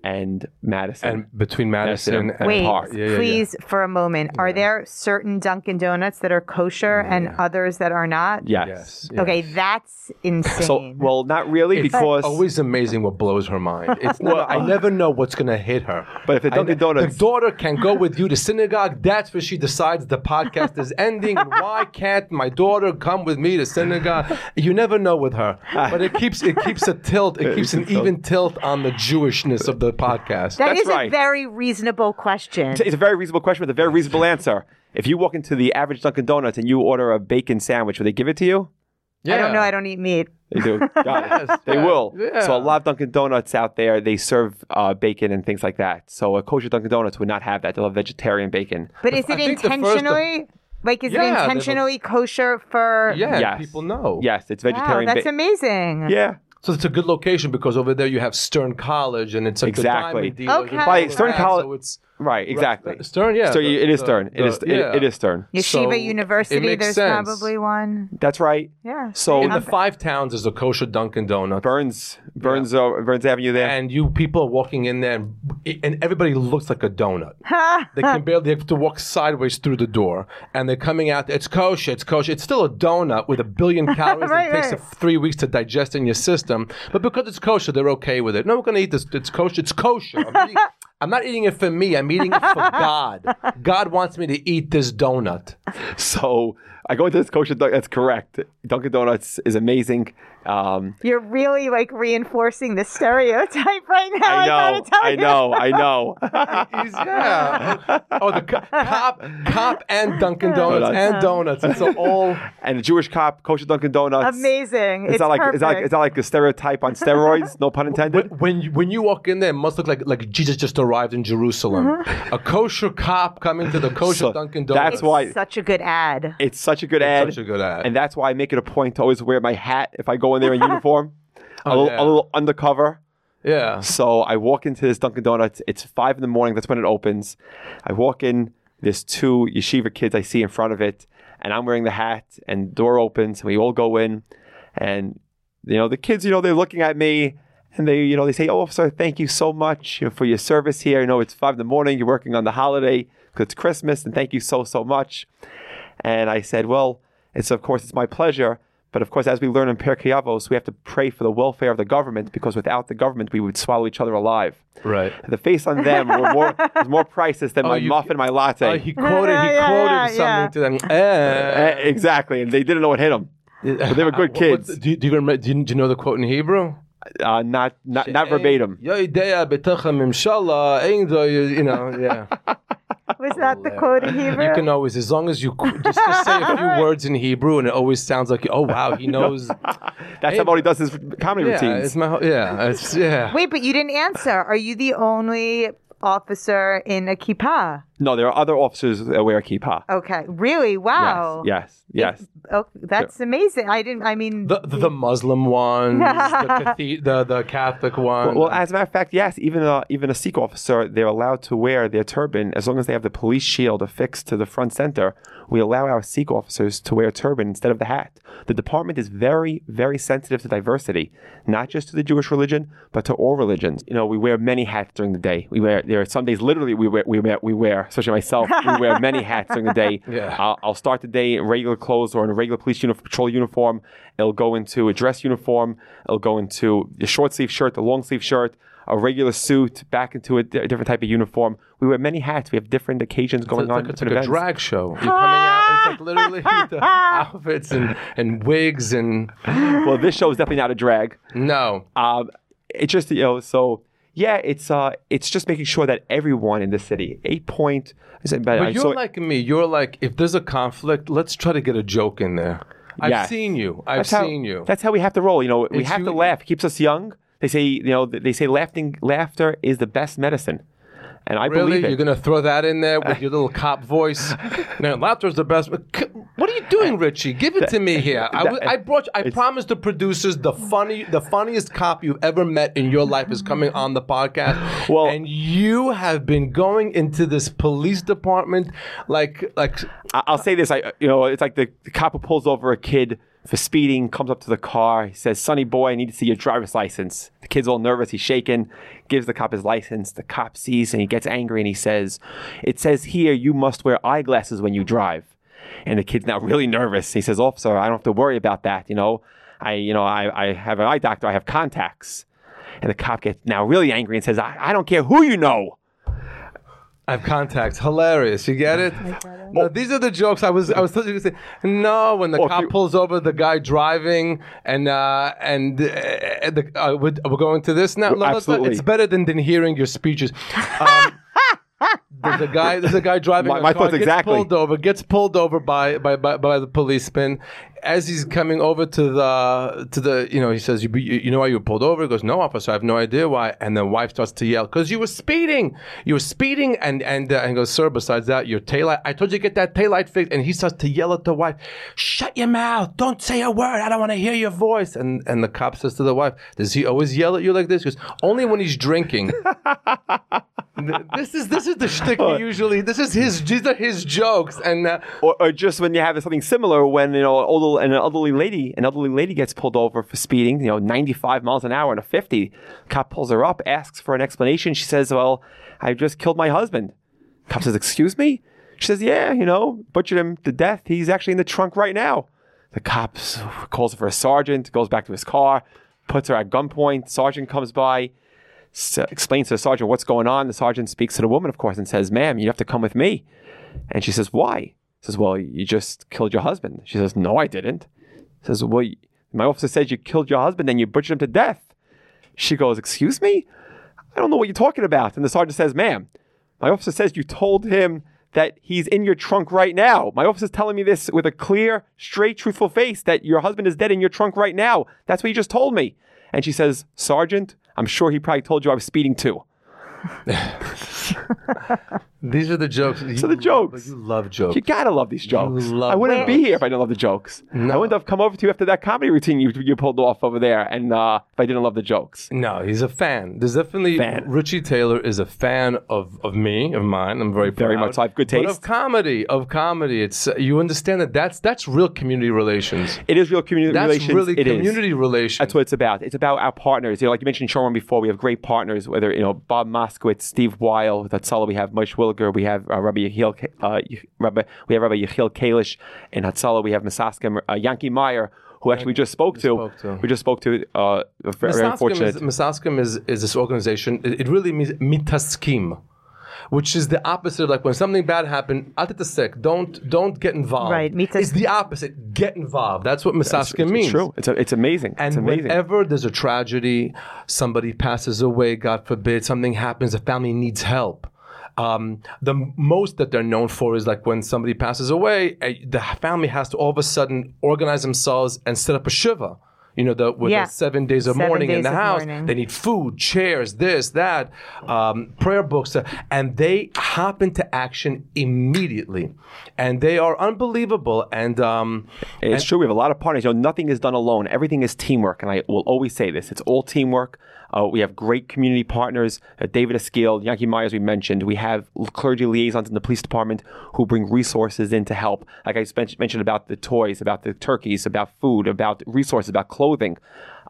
and Madison. And between Madison, Madison and Wait, Park. Yeah, yeah, yeah. please, for a moment. Are there certain Dunkin' Donuts that are kosher and others that are not? yes. Yes. yes. Okay, that's insane. So, well, not really because It's because always amazing what blows her mind. It's never, I uh, never know what's going to hit her. But if at I Dunkin' ne- Donuts- the daughter can go with you to synagogue, that's where she decides the podcast is ending. Why can't my daughter come with me to synagogue? You never know with her, but it keeps it keeps a tilt. It keeps an keeps a tilt. even tilt on the Jewishness of the podcast. That That's is right. a very reasonable question. it's a very reasonable question with a very reasonable answer. If you walk into the average Dunkin' Donuts and you order a bacon sandwich, will they give it to you? I don't know. I don't eat meat. They do. Got it. Yes, They yeah, will. yeah. So a lot of Dunkin' Donuts out there, they serve uh, bacon and things like that. So a kosher Dunkin' Donuts would not have that. They'll have vegetarian bacon. But is it think the first- intentionally? Like, is Yeah, it they will- intentionally kosher for? Yeah, Yes. people know. Yes, it's Wow, vegetarian. that's ba- amazing. yeah. So it's a good location because over there you have Stern College and it's like Exactly. the diamond dealers Okay. By Stern College- So it's Right. Exactly. Stern, yeah. So the- you, it is the- Stern. It the- is. it- yeah. it is Stern. Yeshiva So, University, there's sense. probably one. That's right. Yeah. So In the five towns, there's a kosher Dunkin' Donuts. Burns, Burns, uh, Burns Avenue there. and you people are walking in there, and, and everybody looks like a donut. they can barely they have to walk sideways through the door, and they're coming out. It's kosher. It's kosher. It's still a donut with a billion calories. Right, it takes right. three weeks to digest in your system, but because it's kosher, they're okay with it. No, we're gonna eat this. It's kosher. It's kosher. I'm, not eating it for me. I'm eating it for God. God wants me to eat this donut. so I go into this kosher. Dun- That's correct. Dunkin' Donuts is amazing. Um, You're really like reinforcing the stereotype right now. I, I know. gotta tell I you. know. I know. Yeah. Oh, the co- cop, cop, and Dunkin' Donuts and donuts. It's all. and the Jewish cop, kosher Dunkin' Donuts. Amazing. It's, It's, not like it's not like it's not like a stereotype on steroids. no pun intended. When, when you, when you walk in there, it must look like like Jesus just arrived in Jerusalem. A kosher cop coming to the kosher So, Dunkin' Donuts. that's why- Such a good ad. It's such a good ad. such a good ad. And that's why I make it a point to always wear my hat if I go in there in uniform. Oh, a, little, yeah. a little undercover. yeah. So I walk into this Dunkin' Donuts. It's five in the morning. That's when it opens. I walk in. There's two yeshiva kids I see in front of it, and I'm wearing the hat. And door opens. And we all go in, and you know the kids. You know they're looking at me, and they you know they say, "Oh, officer, thank you so much for your service here. You know it's five in the morning. You're working on the holiday because it's Christmas, and thank you so so much." And I said, "Well, it's of course it's my pleasure." But of course, as we learn in Pirkei Avos, we have to pray for the welfare of the government because without the government, we would swallow each other alive. Right. The face on them were more, was more priceless than Oh, my you- muffin, my latte. Oh, he quoted. He Yeah, quoted yeah, something yeah. to them. Eh. Eh, exactly, and they didn't know what hit them. But they were good What- what- kids. do, you, do, you remember, do, you, do you know the quote in Hebrew? uh, not not not verbatim. Yo idea betachem inshallah. Ain't you you know yeah. Was that the quote in Hebrew? You can always as long as you qu- just, just say a few words in Hebrew and it always sounds like oh wow he knows. That's how he does his comedy yeah, routines. it's my whole- yeah it's yeah. Wait, but you didn't answer. Are you the only officer in a kippah? No, there are other officers that wear a kippah. Okay, really? Wow. Yes, yes, yes. Oh, that's amazing. I didn't. I mean, The, the, the Muslim ones, the, cathe- the the Catholic one. Well, as a matter of fact, yes. Even a, even a Sikh officer, they're allowed to wear their turban as long as they have the police shield affixed to the front center. We allow our Sikh officers to wear a turban instead of the hat. The department is very, very sensitive to diversity, not just to the Jewish religion, but to all religions. You know, we wear many hats during the day. We wear there are some days literally we wear we wear, we wear especially myself we wear many hats during the day. Yeah. I'll, I'll start the day in regular clothes or in a regular police uniform, patrol uniform. It'll go into a dress uniform. It'll go into a short sleeve shirt, a long sleeve shirt, a regular suit, back into a, different type of uniform. We wear many hats. We have different occasions It's going like, on. it's like a events. drag show. You're coming out. It's like literally the outfits and, and wigs and Well, this show is definitely not a drag. no. Um, it's just you know, so yeah, it's uh, it's just making sure that everyone in the city, eight point. I said, but, But I you're like me. You're like if there's a conflict, let's try to get a joke in there. I've seen you. I've That's how- seen you. That's how we have to roll. You know, we It's have to laugh. It keeps us young. They say, you know, they say laughing, laughter is the best medicine, and I Really? believe it. You're gonna throw that in there with your little cop voice? no, laughter's the best. What are you doing, Richie? Give it to me here. I, w- I brought. You, I promised the producers the funny, the funniest cop you've ever met in your life is coming on the podcast. Well- and you have been going into this police department like, like. I'll say this. I, you know, it's like the, the cop who pulls over a kid for speeding, comes up to the car. He says, "Sonny boy, I need to see your driver's license." The kid's all nervous. He's shaking. Gives the cop his license. The cop sees and he gets angry and he says, "It says here you must wear eyeglasses when you drive." And the kid's now really nervous. He says, "Officer, I don't have to worry about that. You know, I, you know, I, I have an eye doctor. I have contacts." And the cop gets now really angry and says, I, I don't care who you know. I have contacts. Hilarious. You get it? No, these are the jokes I was I was supposed to say. No, when the Or if cop you- pulls over the guy driving and uh, and uh, the, uh, we're, we're going to this now. No, no, it's- Absolutely. It's better than, than hearing your speeches. Um, there's a guy. There's a guy driving. My- my car, thoughts gets exactly. Pulled over. Gets pulled over by, by by by the policeman. As he's coming over to the to the you know he says you you, you know why you were pulled over? He goes no officer I have no idea why. And the wife starts to yell because you were speeding. You were speeding and and uh, and goes sir. Besides that your taillight. I told you to get that taillight fixed. And he starts to yell at the wife. Shut your mouth! Don't say a word. I don't want to hear your voice. And and the cop says to the wife, Does he always yell at you like this? He goes only when he's drinking. Th- this is this is the shtick he usually. This is his. These are his jokes, and uh, Or, or just when you have something similar, when you know, older, an elderly lady, an elderly lady gets pulled over for speeding, you know, 95 miles an hour and a 50. Cop pulls her up, asks for an explanation. She says, "Well, I just killed my husband." Cop says, "Excuse me." She says, "Yeah, you know, butchered him to death. He's actually in the trunk right now." The cop calls for a sergeant, goes back to his car, puts her at gunpoint. Sergeant comes by, explains to the sergeant what's going on. The sergeant speaks to the woman, of course, and says, "Ma'am, you have to come with me." And she says, "Why?" Says, "Well, you just killed your husband." She says, "No, I didn't." Says, "Well, my officer says you killed your husband, and you butchered him to death." She goes, "Excuse me? I don't know what you're talking about." And the sergeant says, "Ma'am, my officer says you told him that he's in your trunk right now. My officer's telling me this with a clear, straight, truthful face that your husband is dead in your trunk right now. That's what he just told me." And she says, "Sergeant, I'm sure he probably told you I was speeding too." these are the jokes. So the jokes. You love jokes. You gotta love these jokes. love I wouldn't them. be here if I didn't love the jokes. I wouldn't have come over to you after that comedy routine you, you pulled off over there, and uh, if I didn't love the jokes. No, he's a fan. There's definitely Fan. Richie Taylor is a fan of, of me, of mine. I'm very Very proud. much so. I have good But of comedy, of comedy. It's uh, you understand that that's that's real community relations. It is real community That's relations. really It is. community relations. That's what it's about. It's about our partners. You know, like you mentioned Shomrim before, we have great partners, whether, you know, Bob Moskowitz, Steve Weil, that's all we have Moshe Williger, we have uh, Rabbi Yehiel, uh, Rabbi, we have Rabbi Yehiel Kalish, and Hatzalah, we have Misaskim, uh, Yankee Meyer, who actually we just spoke to. spoke to. We just spoke to, uh, very, very Misaskim unfortunate. is, Misaskim is, is this organization. It, it really means mitaskim. which is the opposite of like when something bad happened, I'll the sick. Don't don't get involved. Right, me. It's the opposite. Get involved. That's what Misaskim It's means. true. It's, a, it's amazing. And it's amazing. whenever there's a tragedy, somebody passes away, God forbid, something happens, a family needs help. Um, the most that they're known for is like when somebody passes away, eh, the family has to all of a sudden organize themselves and set up a shiva. You know, the with Yeah. the seven days of Seven mourning in the house. mourning. They need food, chairs, this, that, um, prayer books, uh, and they hop into action immediately, and they are unbelievable. And um, It's true. We have a lot of partners. You know, nothing is done alone. Everything is teamwork, and I will always say this: it's all teamwork. Uh, we have great community partners. Uh, David Esquil, Yankee Myers, we mentioned. We have clergy liaisons in the police department who bring resources in to help. Like I mentioned about the toys, about the turkeys, about food, about resources, about clothing.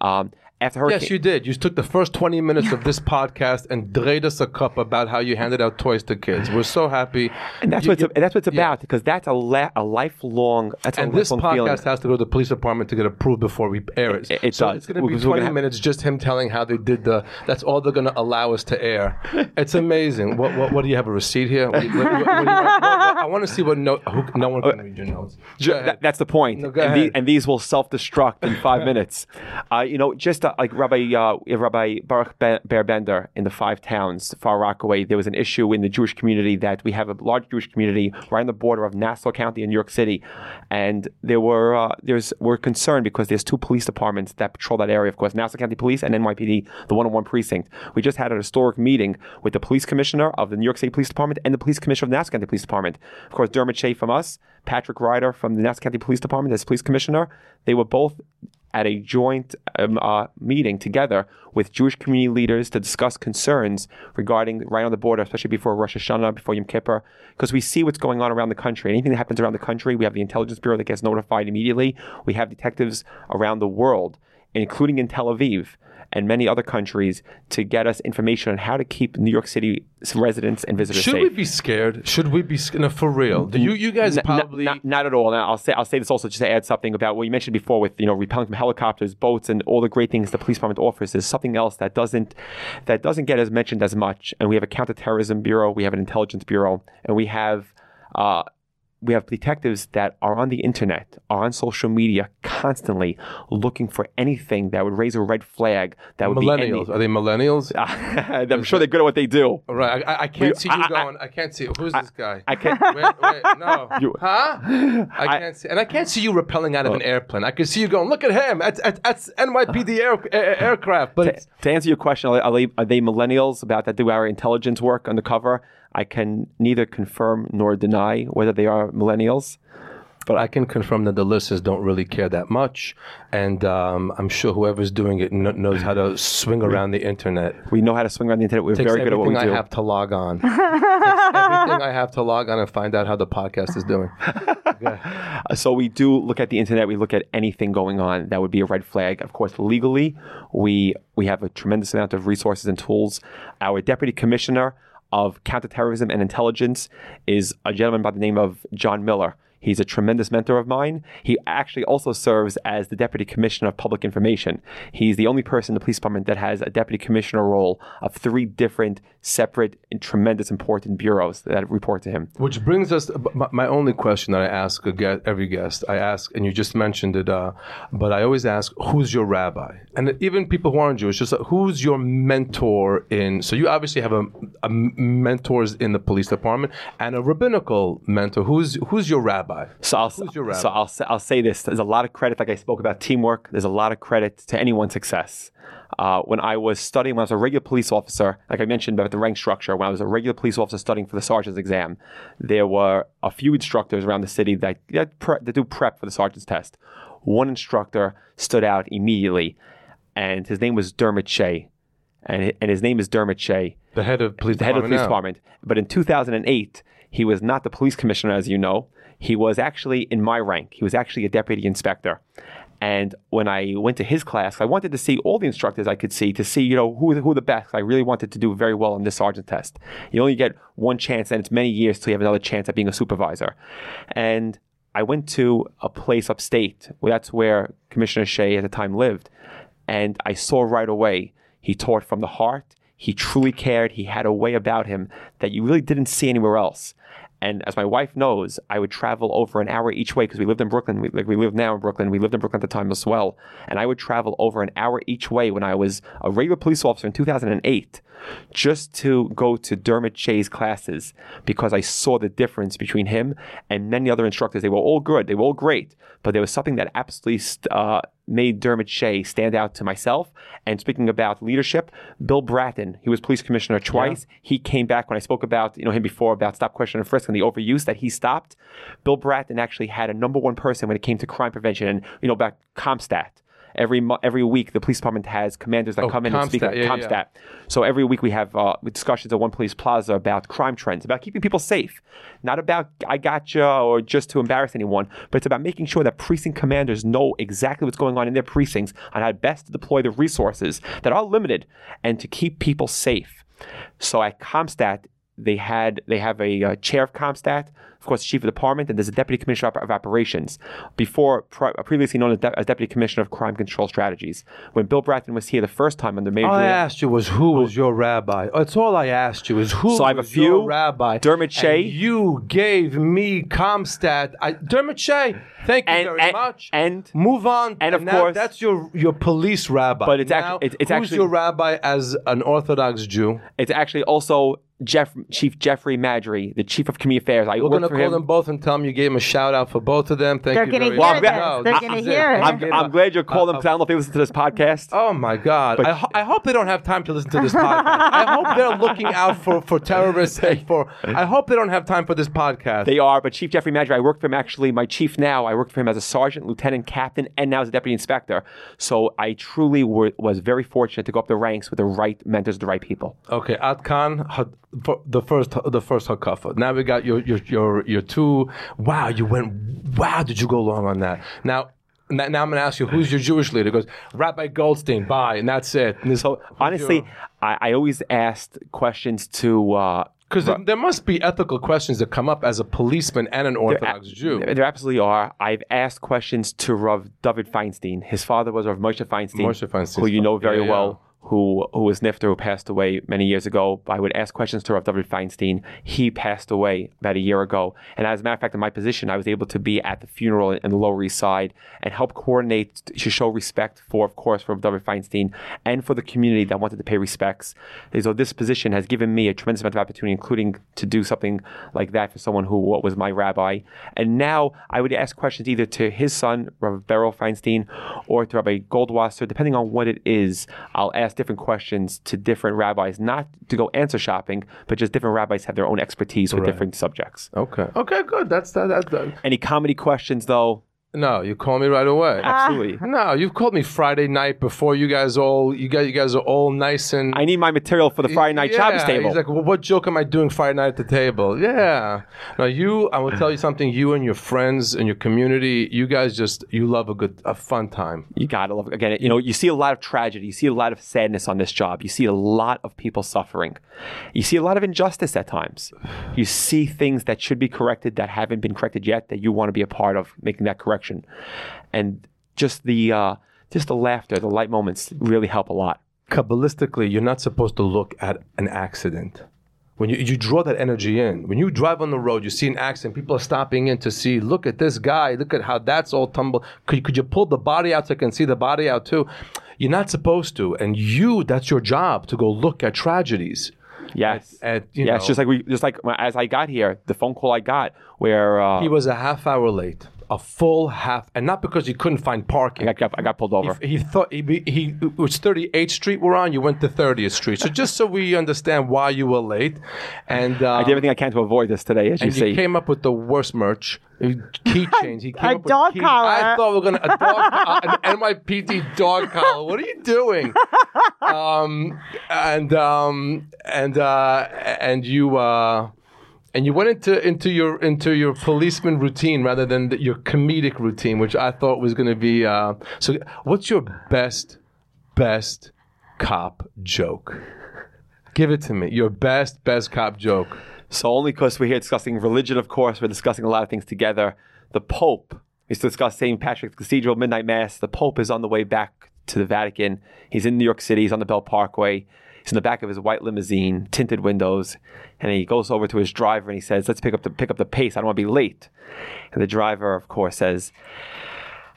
Um, after hurricane, Yes, you did. You took the first 20 minutes of this podcast and drayed us a cup about how you handed out toys to kids. We're so happy. and that's You- what it's, and that's what it's yeah. about because that's a, la- a lifelong. That's And a this lifelong feeling. podcast has to go to the police department to get approved before we air it. It- it so does. It's going to be 20 gonna have- minutes just him telling how they did the. That's all they're going to allow us to air. It's amazing. What, what, what do you have a receipt here? What, what- what do you what- what- I want to see what note. No one can read your notes. That- that's the point. No, and, ahead. and these will self-destruct in five minutes. Uh, you know, just like Rabbi uh, Rabbi Baruch Be- Ber Bender in the Five Towns, Far Rockaway, there was an issue in the Jewish community that we have a large Jewish community right on the border of Nassau County and New York City, and there were uh, there's we're concerned because there's two police departments that patrol that area. Of course, Nassau County Police and NYPD, the 101 precinct. We just had a historic meeting with the police commissioner of the New York City Police Department and the police commissioner of Nassau County Police Department. Of course, Dermot Shea from us, Patrick Ryder from the Nassau County Police Department as police commissioner. They were both at a joint um, uh, meeting together with Jewish community leaders to discuss concerns regarding right on the border, especially before Rosh Hashanah, before Yom Kippur, because we see what's going on around the country. Anything that happens around the country, we have the intelligence bureau that gets notified immediately. We have detectives around the world, including in Tel Aviv and many other countries, to get us information on how to keep New York City residents and visitors Should safe. we be scared? Should we be scared? No, for real. Do you, you guys N- n- probably. not, not at all. Now, I'll say I'll say this also just to add something about what you mentioned before with you know repelling from helicopters, boats, and all the great things the police department offers. Is something else that doesn't that doesn't get as mentioned as much. And we have a counterterrorism bureau, we have an intelligence bureau, and we have. Uh, we have detectives that are on the internet, are on social media constantly looking for anything that would raise a red flag. That would be. millennials. be Are they millennials? I'm sure they're good at what they do. Right. I, I can't see you I- I- going. I, can't see. Who's this guy? I can't. Wait, wait, no. You- huh? I can't see. And I can't see you rappelling out of an oh. airplane. I can see you going, look at him. That's, that's, that's NYPD uh-huh. air, air, aircraft. But it's, to answer your question, are they, are they millennials about that do our intelligence work undercover? I can neither confirm nor deny whether they are millennials. but I can confirm that the listeners don't really care that much. And um, I'm sure whoever's doing it kn- knows how to swing around the internet. We know how to swing around the internet. We're very good at what we do. everything I have to log on. Everything I have to log on and find out how the podcast is doing. Uh, So we do look at the internet. We look at anything going on that would be a red flag. Of course, legally, we we have a tremendous amount of resources and tools. Our deputy commissioner of counterterrorism and intelligence is a gentleman by the name of John Miller. He's a tremendous mentor of mine. He actually also serves as the Deputy Commissioner of Public Information. He's the only person in the police department that has a Deputy Commissioner role of three different, separate, and tremendous important bureaus that report to him. Which brings us my, only question that I ask every guest. I ask, and you just mentioned it, uh, but I always ask, who's your rabbi? And even people who aren't Jewish, just uh, who's your mentor in? So you obviously have a, a mentors in the police department and a rabbinical mentor. Who's who's your rabbi? So I'll, Who's your rabbi? so I'll, say- I'll say this. There's a lot of credit, like I spoke about teamwork. There's a lot of credit to anyone's success. Uh, when I was studying, when I was a regular police officer, like I mentioned about the rank structure, when I was a regular police officer studying for the sergeant's exam, there were a few instructors around the city that, that, pre- that do prep for the sergeant's test. One instructor stood out immediately, and his name was Dermot Shea. And, and his name is Dermot Shea The head of police the head of police department. But in 2008, he was not the police commissioner, as you know. He was actually in my rank. He was actually a deputy inspector. And when I went to his class, I wanted to see all the instructors I could see to see, you know, who who the best. I really wanted to do very well on this sergeant test. You only get one chance, and it's many years till you have another chance at being a supervisor. And I went to a place upstate. That's where Commissioner Shea at the time lived. And I saw right away he taught from the heart. He truly cared. He had a way about him that you really didn't see anywhere else. And as my wife knows, I would travel over an hour each way because we lived in Brooklyn. We, like we live now in Brooklyn. We lived in Brooklyn at the time as well. And I would travel over an hour each way when I was a regular police officer in 2008 just to go to Dermot Shea's classes because I saw the difference between him and many other instructors. They were all good. They were all great. But there was something that absolutely uh, made Dermot Shea stand out to myself. And speaking about leadership, Bill Bratton, he was police commissioner twice. Yeah. He came back when I spoke about you know him before about stop, question, and frisk and the overuse that he stopped. Bill Bratton actually had a number one person when it came to crime prevention and you know about CompStat every every week the police department has commanders that oh, come in and speak. Yeah, CompStat. Yeah. So every week we have uh, discussions at One Police Plaza about crime trends, about keeping people safe, not about I gotcha or just to embarrass anyone, but it's about making sure that precinct commanders know exactly what's going on in their precincts on how best to deploy the resources that are limited and to keep people safe. So at CompStat, they had they have a uh, chair of CompStat, of course, the chief of department, and there's a deputy commissioner of operations. Before, uh, previously known as, de- as, deputy commissioner of crime control strategies. When Bill Bratton was here the first time under Major, all I asked you was who was your rabbi. That's all I asked you is who. So I have a few. rabbi. Dermot Shea. you gave me CompStat. I, Dermot Shea. Thank you and, very and, much. And move on. And, and of course, that's your your police rabbi. But it's now, actually it's, it's who's actually your rabbi as an Orthodox Jew. It's actually also Jeff, Chief Jeffrey Maddrey, the Chief of Community Affairs. I We're going to call him. them both and tell them you gave them a shout out for both of them. Thank They're you gonna very hear much. No, They're going to hear it. I'm, I'm, glad you're calling uh, them because I don't know if they listen to this podcast. Oh my God! I, ho- I, hope they don't have time to listen to this podcast. I hope they're looking out for, for terrorists and for. I hope they don't have time for this podcast. They are, but Chief Jeffrey Maddrey, I worked for him actually. My chief now, I worked for him as a sergeant, lieutenant, captain, and now as a deputy inspector. So I truly were, was very fortunate to go up the ranks with the right mentors, the right people. Okay, Atkan, the first, the first hakafa. Now we got your your your your two. Wow, you went. Wow, did you go long on that? Now now I'm going to ask you, who's your Jewish leader? He goes, Rabbi Goldstein, bye, and that's it. And so honestly, I, I, always asked questions to. because uh, there must be ethical questions that come up as a policeman and an Orthodox there, Jew. There absolutely are. I've asked questions to Rav David Feinstein. His father was Rav Moshe Feinstein, Moshe Feinstein, who you know very yeah, well. Who who was Nifter, who passed away many years ago. I would ask questions to Rav David Feinstein. He passed away about a year ago. And as a matter of fact, in my position, I was able to be at the funeral in the Lower East Side and help coordinate to show respect for, of course, for Rav David Feinstein and for the community that wanted to pay respects. So this position has given me a tremendous amount of opportunity, including to do something like that for someone who was my rabbi. And now I would ask questions either to his son, Rav Beryl Feinstein, or to Rabbi Goldwasser, depending on what it is. I'll ask different questions to different rabbis, not to go answer shopping, but just different rabbis have their own expertise with right. different subjects. Okay. Okay, good. That's that. That's that. Any comedy questions though? No, you call me right away. Ah. Absolutely. No, you've called me Friday night before you guys all you guys you guys are all nice and I need my material for the Friday night yeah, Shabbos table. He's like, well, what joke am I doing Friday night at the table? Yeah. Now you I will tell you something, you and your friends and your community, you guys just you love a good a fun time. You gotta love again, you know, you see a lot of tragedy, you see a lot of sadness on this job, you see a lot of people suffering. You see a lot of injustice at times. You see things that should be corrected that haven't been corrected yet that you want to be a part of making that correction direction. And just the uh, just the laughter, the light moments really help a lot. Kabbalistically, you're not supposed to look at an accident. When you, you draw that energy in, when you drive on the road, you see an accident, people are stopping in to see, look at this guy, look at how that's all tumbled. Could, could you pull the body out so I can see the body out too? You're not supposed to. And you, that's your job to go look at tragedies. Yes, at, at, you yes. Know, just like we, just like as I got here, the phone call I got where uh, he was a half hour late a full half, and not because he couldn't find parking. I got, I got pulled over. He, he thought he, he it was 38th Street we're on. You went to 30th Street. So just so we understand why you were late, and um, I did everything I can to avoid this today, as you see. he came up with the worst merch. Keychains. He came a up dog with key- collar. I thought we were gonna a dog, uh, an NYPD dog collar. What are you doing? Um, and um, and uh, and you. Uh, and you went into into your into your policeman routine rather than the, your comedic routine, which I thought was going to be. Uh, so, what's your best best cop joke? Give it to me. Your best best cop joke. So only because we're here discussing religion, of course, we're discussing a lot of things together. The Pope is to discuss St. Patrick's Cathedral midnight mass. The Pope is on the way back to the Vatican. He's in New York City. He's on the Belt Parkway He's in the back of his white limousine, tinted windows, and he goes over to his driver and he says, "Let's pick up the pick up the pace. I don't want to be late." And the driver, of course, says,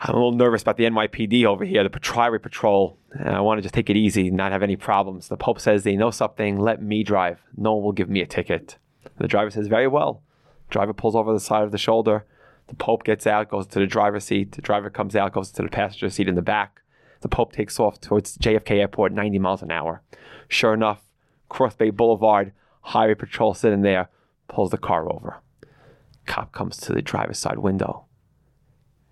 "I'm a little nervous about the NYPD over here, the Highway Patrol. I want to just take it easy, not have any problems." The Pope says, "They know something. Let me drive. No one will give me a ticket." The driver says, "Very well." Driver pulls over the side of the shoulder. The Pope gets out, goes to the driver's seat. The driver comes out, goes to the passenger seat in the back. The Pope takes off towards JFK Airport, 90 miles an hour. Sure enough, Cross Bay Boulevard, highway patrol sitting there, pulls the car over. Cop comes to the driver's side window,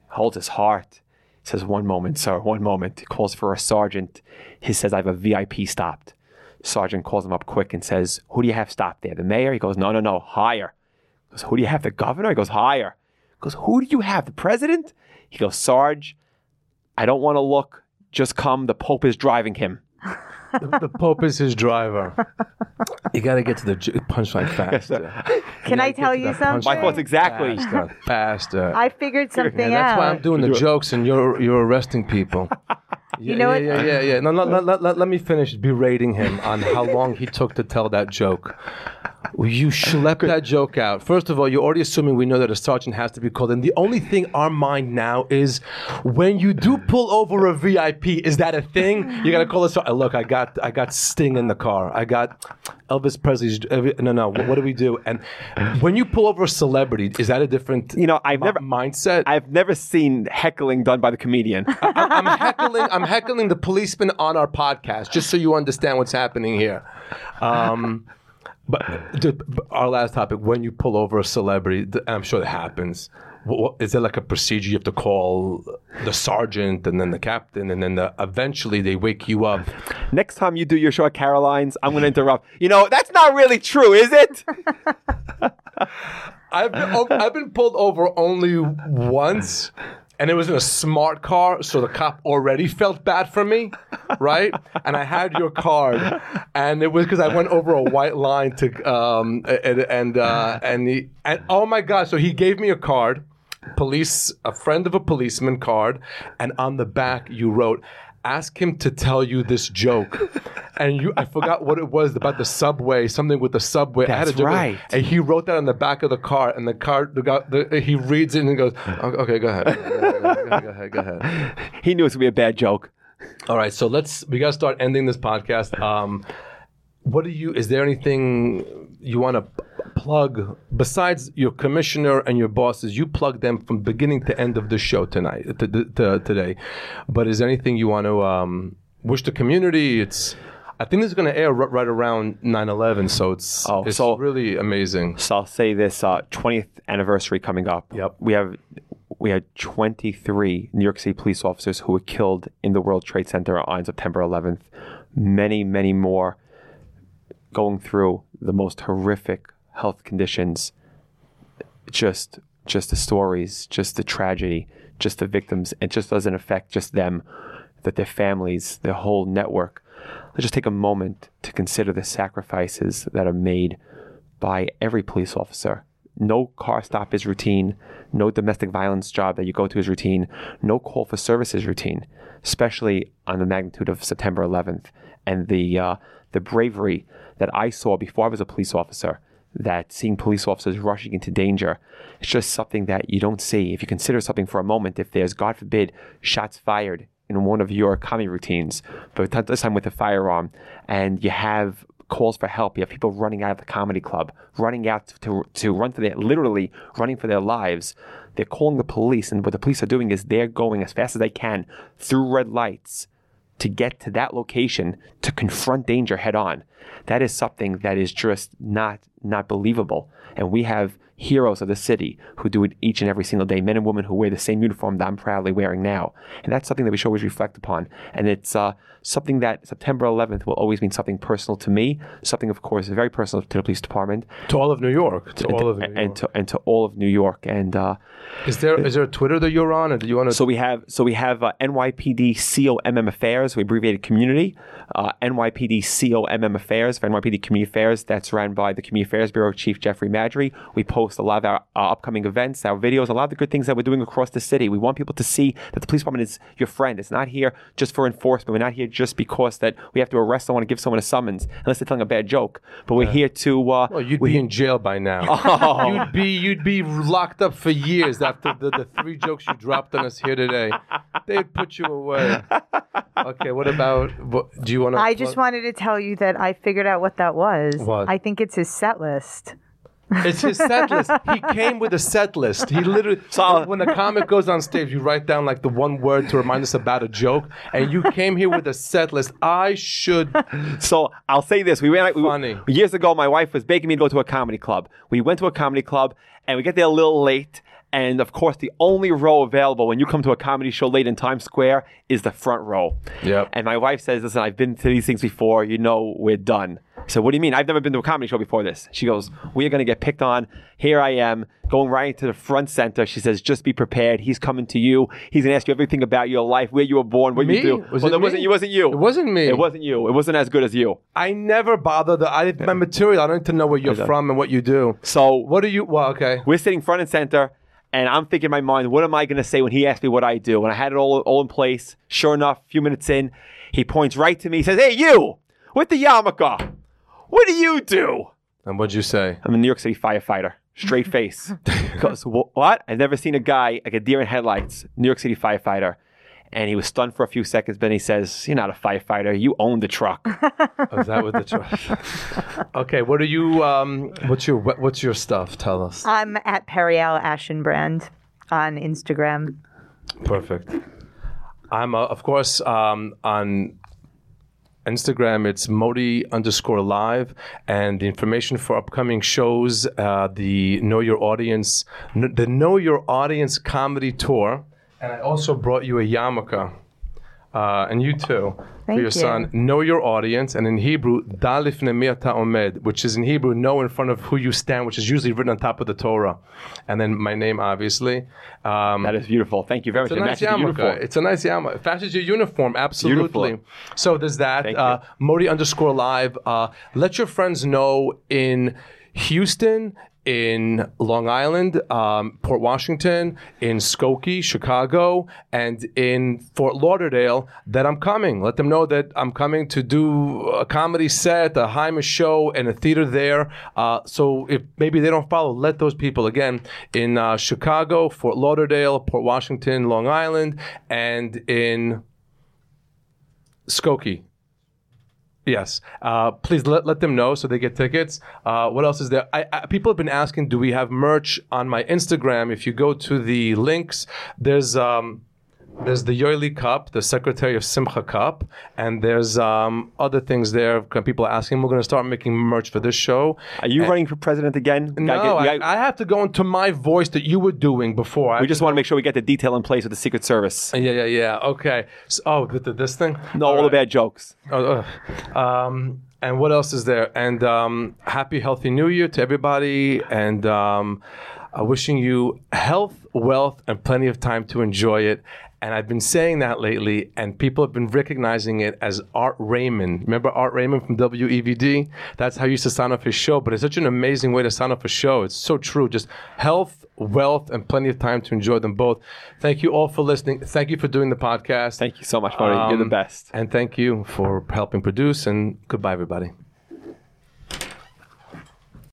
holds his heart, says, One moment, sir, one moment. He calls for a sergeant. He says, I have a VIP stopped. Sergeant calls him up quick and says, Who do you have stopped there? The mayor? He goes, No, no, no, higher. He goes, Who do you have? The governor? He goes, Higher. He goes, Who do you have? The president? He goes, Sarge, I don't want to look. Just come. The Pope is driving him. the, the Pope is his driver. You got to get to the j- punchline faster. Can I tell you that something? My thoughts exactly. Faster, faster. I figured something Yeah, that's out. why I'm doing the jokes and you're you're arresting people. Yeah, know yeah, what? yeah, yeah, yeah. No, let, let, let, let, let me finish berating him on how long he took to tell that joke. You schlepped that joke out. First of all, you're already assuming we know that a sergeant has to be called. And the only thing our mind now is when you do pull over a VIP, is that a thing? You gotta call us. Look, I got I got Sting in the car. I got Elvis Presley's. No, no. What, what do we do? And when you pull over a celebrity, is that a different You know, I've mi- never, mindset? I've never seen heckling done by the comedian. I'm heckling. I'm heckling the policeman on our podcast, just so you understand what's happening here. Um, but our last topic: when you pull over a celebrity, th- I'm sure it happens. What, is there like a procedure you have to call the sergeant and then the captain, and then the, eventually they wake you up? Next time you do your show at Caroline's, I'm going to interrupt. You know, that's not really true, is it? I've been, o- I've been pulled over only once, and it was in a smart car, so the cop already felt bad for me, right? And I had your card, and it was because I went over a white line to um and and uh, and he and oh my god! So he gave me a card, police, a friend of a policeman card, and on the back you wrote. Ask him to tell you this joke, and you. I forgot what it was about the subway. Something with the subway. I had a That's joke with- right. and he wrote that on the back of the car, and the car, the guy, the, he reads it and goes, "O- "Okay, go ahead, go ahead, go ahead, go ahead." he knew it was going to be a bad joke. All right, so let's we gotta start ending this podcast. Um, what do you? Is there anything you want to plug besides your commissioner and your bosses? You plug them from beginning to end of the show tonight, to, to, today. But is there anything you want to um, wish the community? It's. I think this is going to air r- right around 9/11, so it's Oh, it's so- really amazing. So I'll say this: uh, 20th anniversary coming up. Yep. We have we had 23 New York City police officers who were killed in the World Trade Center on September 11th. Many, many more going through the most horrific health conditions. Just, just the stories, just the tragedy, just the victims. It just doesn't affect just them, that their families, their whole network. Let's just take a moment to consider the sacrifices that are made by every police officer. No car stop is routine. No domestic violence job that you go to is routine. No call for service is routine, especially on the magnitude of September 11th and the uh, the bravery that I saw before I was a police officer. That seeing police officers rushing into danger, it's just something that you don't see. If you consider something for a moment, if there's God forbid shots fired in one of your comedy routines, but this time with a firearm, and you have calls for help. You have people running out of the comedy club, running out to, to run for their, literally running for their lives. They're calling the police, and what the police are doing is they're going as fast as they can through red lights to get to that location to confront danger head on. That is something that is just not not believable. And we have heroes of the city who do it each and every single day, men and women who wear the same uniform that I'm proudly wearing now. And that's something that we should always reflect upon. And it's uh, something that September 11th will always mean something personal to me, something, of course, very personal to the police department, To all of New York, to and, all of New York. and, to, and to all of New York. And uh, Is there is there a Twitter that you're on, or do you want to? so we have so we have uh, NYPD COMM Affairs, we abbreviated community, uh, NYPD COMM Affairs, for NYPD Community Affairs. That's run by the Community Affairs Bureau Chief Jeffrey Maddrey. We post a lot of our uh, upcoming events, our videos, a lot of the good things that we're doing across the city. We want people to see that the police department is your friend. It's not here just for enforcement. We're not here just because that we have to arrest someone and give someone a summons, unless they're telling a bad joke. But we're here to. Uh, Well, you'd we- be in jail by now. Oh. You'd be you'd be locked up for years after the, the three jokes you dropped on us here today. They'd put you away. Okay, what about? What, do you want to? I just wanted to tell you that I figured out what that was. What? I think it's his set list. It's his set list. He came with a set list. He literally. So- uh, when the comic goes on stage, you write down like the one word to remind us about a joke, and you came here with a set list. I should. So I'll say this: we went we- Funny. years ago. My wife was begging me to go to a comedy club. We went to a comedy club, and we get there a little late. And of course, the only row available when you come to a comedy show late in Times Square is the front row. Yep. And my wife says, "Listen, I've been to these things before. You know, we're done." So what do you mean? I've never been to a comedy show before this. She goes, "We are going to get picked on." Here I am going right into the front center. She says, "Just be prepared. He's coming to you. He's going to ask you everything about your life, where you were born, what Me? you do." Was well, it wasn't. It wasn't you. It wasn't me. It wasn't you. It wasn't as good as you. I never bother. The, I my material. I don't need to know where you're from and what you do. So What do you? Well, okay. we're sitting front and center, and I'm thinking in my mind, what am I going to say when he asks me what I do? And I had it all, all in place. Sure enough, a few minutes in, he points right to me. He says, Hey, you with the yarmulke, what do you do? And what'd you say? I'm a New York City firefighter. Straight face. Goes, what? I've never seen a guy like a deer in headlights, New York City firefighter. And he was stunned for a few seconds, but then he says, You're not a firefighter. You own the truck. Oh, is that with the truck? okay. What are you? Um. What's your? What, what's your stuff? Tell us. I'm at Periel Ashenbrand on Instagram. Perfect. I'm uh, of course um, on Instagram. It's Modi underscore live, and the information for upcoming shows, uh, the Know Your Audience, the Know Your Audience comedy tour, and I also brought you a yarmulke. Uh, and you too, for your you. son. Know your audience, and in Hebrew, dalif nemir omed, which is in Hebrew, know in front of who you stand, which is usually written on top of the Torah, and then my name, obviously. Um, That is beautiful. Thank you very much. it's a nice yarmulke. It's a nice yarmulke. It matches your uniform, absolutely. Beautiful. So there's that. Thank Uh, Modi underscore live. Uh, let your friends know in Houston, in Long Island, um, Port Washington, in Skokie, Chicago, and in Fort Lauderdale that I'm coming. Let them know that I'm coming to do a comedy set, a Hyman show, and a theater there. Uh, so if maybe they don't follow, let those people again in uh, Chicago, Fort Lauderdale, Port Washington, Long Island, and in Skokie. Yes. Uh, please let, let them know so they get tickets. Uh, what else is there? I, I, people have been asking, do we have merch on my Instagram? If you go to the links, there's um, there's the Yoeli Cup, the Secretary of Simcha Cup, and there's um, other things there. People are asking. We're going to start making merch for this show. Are you running for president again? No, get- I, gotta- I have to go into my voice that you were doing before. I we just want to make sure we get the detail in place with the Secret Service. yeah, yeah, yeah. Okay. So, oh, the, the, this thing. No, all the right. bad jokes. Oh, um, and what else is there? And um, happy, healthy New Year to everybody. And um, uh, wishing you health, wealth, and plenty of time to enjoy it. And I've been saying that lately, and people have been recognizing it as Art Raymond. Remember Art Raymond from WEVD? That's how he used to sign off his show. But it's such an amazing way to sign off a show. It's so true. Just health, wealth, and plenty of time to enjoy them both. Thank you all for listening. Thank you for doing the podcast. Thank you so much, Marty. You're the Um, best. And thank you for helping produce. And goodbye, everybody.